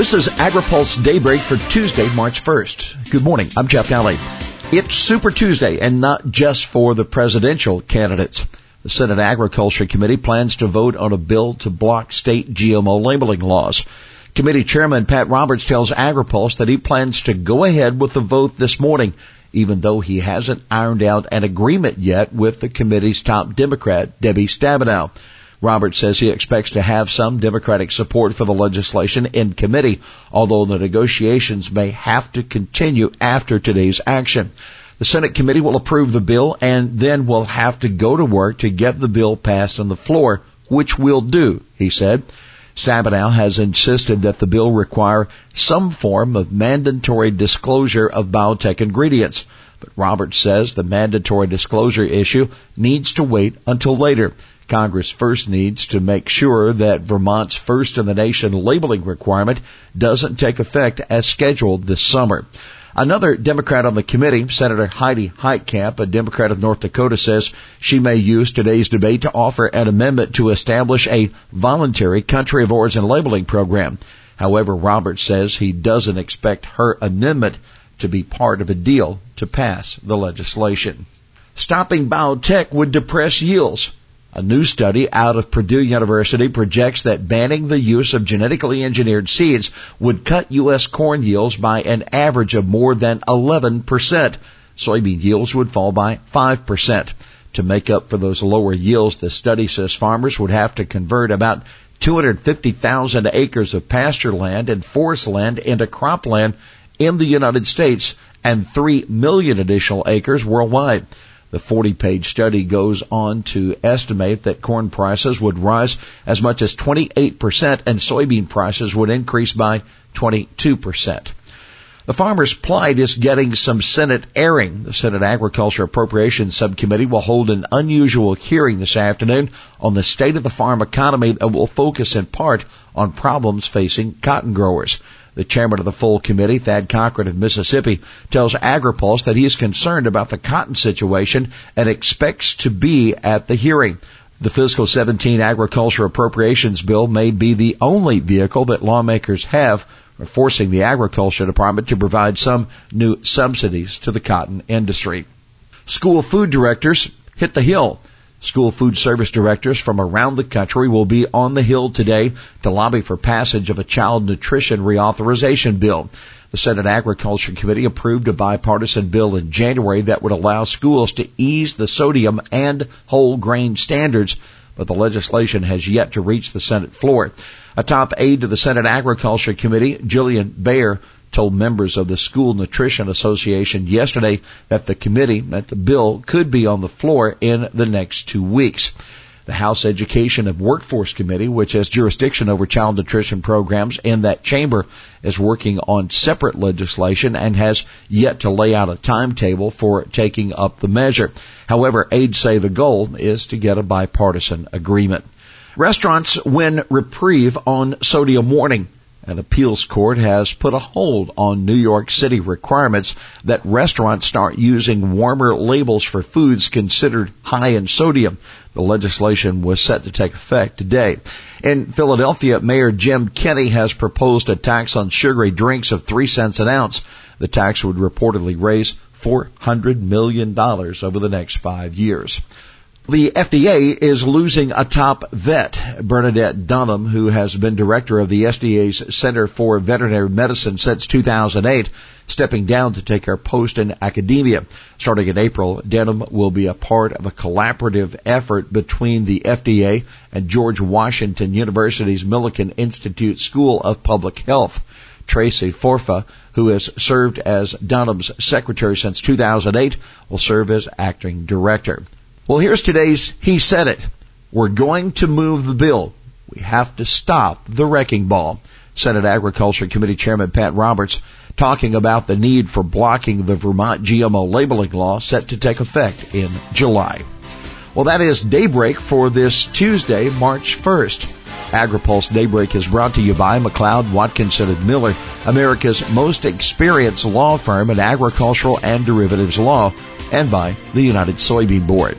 This is AgriPulse Daybreak for Tuesday, March 1st. Good morning. I'm Jeff Nalley. It's Super Tuesday and not just for the presidential candidates. The Senate Agriculture Committee plans to vote on a bill to block state GMO labeling laws. Committee Chairman Pat Roberts tells AgriPulse that he plans to go ahead with the vote this morning, even though he hasn't ironed out an agreement yet with the committee's top Democrat, Debbie Stabenow. Roberts says he expects to have some Democratic support for the legislation in committee, although the negotiations may have to continue after today's action. The Senate committee will approve the bill and then will have to go to work to get the bill passed on the floor, which we'll do, he said. Stabenow has insisted that the bill require some form of mandatory disclosure of biotech ingredients. But Roberts says the mandatory disclosure issue needs to wait until later. Congress first needs to make sure that Vermont's first in the nation labeling requirement doesn't take effect as scheduled this summer. Another Democrat on the committee, Senator Heidi Heitkamp, a Democrat of North Dakota, says she may use today's debate to offer an amendment to establish a voluntary country of origin labeling program. However, Roberts says he doesn't expect her amendment to be part of a deal to pass the legislation. Stopping biotech would depress yields. A new study out of Purdue University projects that banning the use of genetically engineered seeds would cut U.S. corn yields by an average of more than 11%. Soybean yields would fall by 5%. To make up for those lower yields, the study says farmers would have to convert about 250,000 acres of pasture land and forest land into cropland in the United States and 3 million additional acres worldwide. The 40 page study goes on to estimate that corn prices would rise as much as 28% and soybean prices would increase by 22%. The farmer's plight is getting some Senate airing. The Senate Agriculture Appropriations Subcommittee will hold an unusual hearing this afternoon on the state of the farm economy that will focus in part on problems facing cotton growers. The chairman of the full committee, Thad Cochran of Mississippi, tells AgriPulse that he is concerned about the cotton situation and expects to be at the hearing. The fiscal 17 agriculture appropriations bill may be the only vehicle that lawmakers have for forcing the agriculture department to provide some new subsidies to the cotton industry. School food directors hit the hill School food service directors from around the country will be on the Hill today to lobby for passage of a child nutrition reauthorization bill. The Senate Agriculture Committee approved a bipartisan bill in January that would allow schools to ease the sodium and whole grain standards, but the legislation has yet to reach the Senate floor. A top aide to the Senate Agriculture Committee, Jillian Bayer, told members of the School Nutrition Association yesterday that the committee, that the bill could be on the floor in the next two weeks. The House Education and Workforce Committee, which has jurisdiction over child nutrition programs in that chamber, is working on separate legislation and has yet to lay out a timetable for taking up the measure. However, aides say the goal is to get a bipartisan agreement. Restaurants win reprieve on sodium warning. An appeals court has put a hold on New York City requirements that restaurants start using warmer labels for foods considered high in sodium. The legislation was set to take effect today. In Philadelphia, Mayor Jim Kenney has proposed a tax on sugary drinks of three cents an ounce. The tax would reportedly raise $400 million over the next five years. The FDA is losing a top vet, Bernadette Dunham, who has been director of the FDA's Center for Veterinary Medicine since 2008, stepping down to take her post in academia. Starting in April, Dunham will be a part of a collaborative effort between the FDA and George Washington University's Milken Institute School of Public Health. Tracy Forfa, who has served as Dunham's secretary since 2008, will serve as acting director. Well, here's today's He Said It. We're going to move the bill. We have to stop the wrecking ball. Senate Agriculture Committee Chairman Pat Roberts talking about the need for blocking the Vermont GMO labeling law set to take effect in July. Well, that is Daybreak for this Tuesday, March 1st. AgriPulse Daybreak is brought to you by McLeod, Watkinson and Miller, America's most experienced law firm in agricultural and derivatives law, and by the United Soybean Board.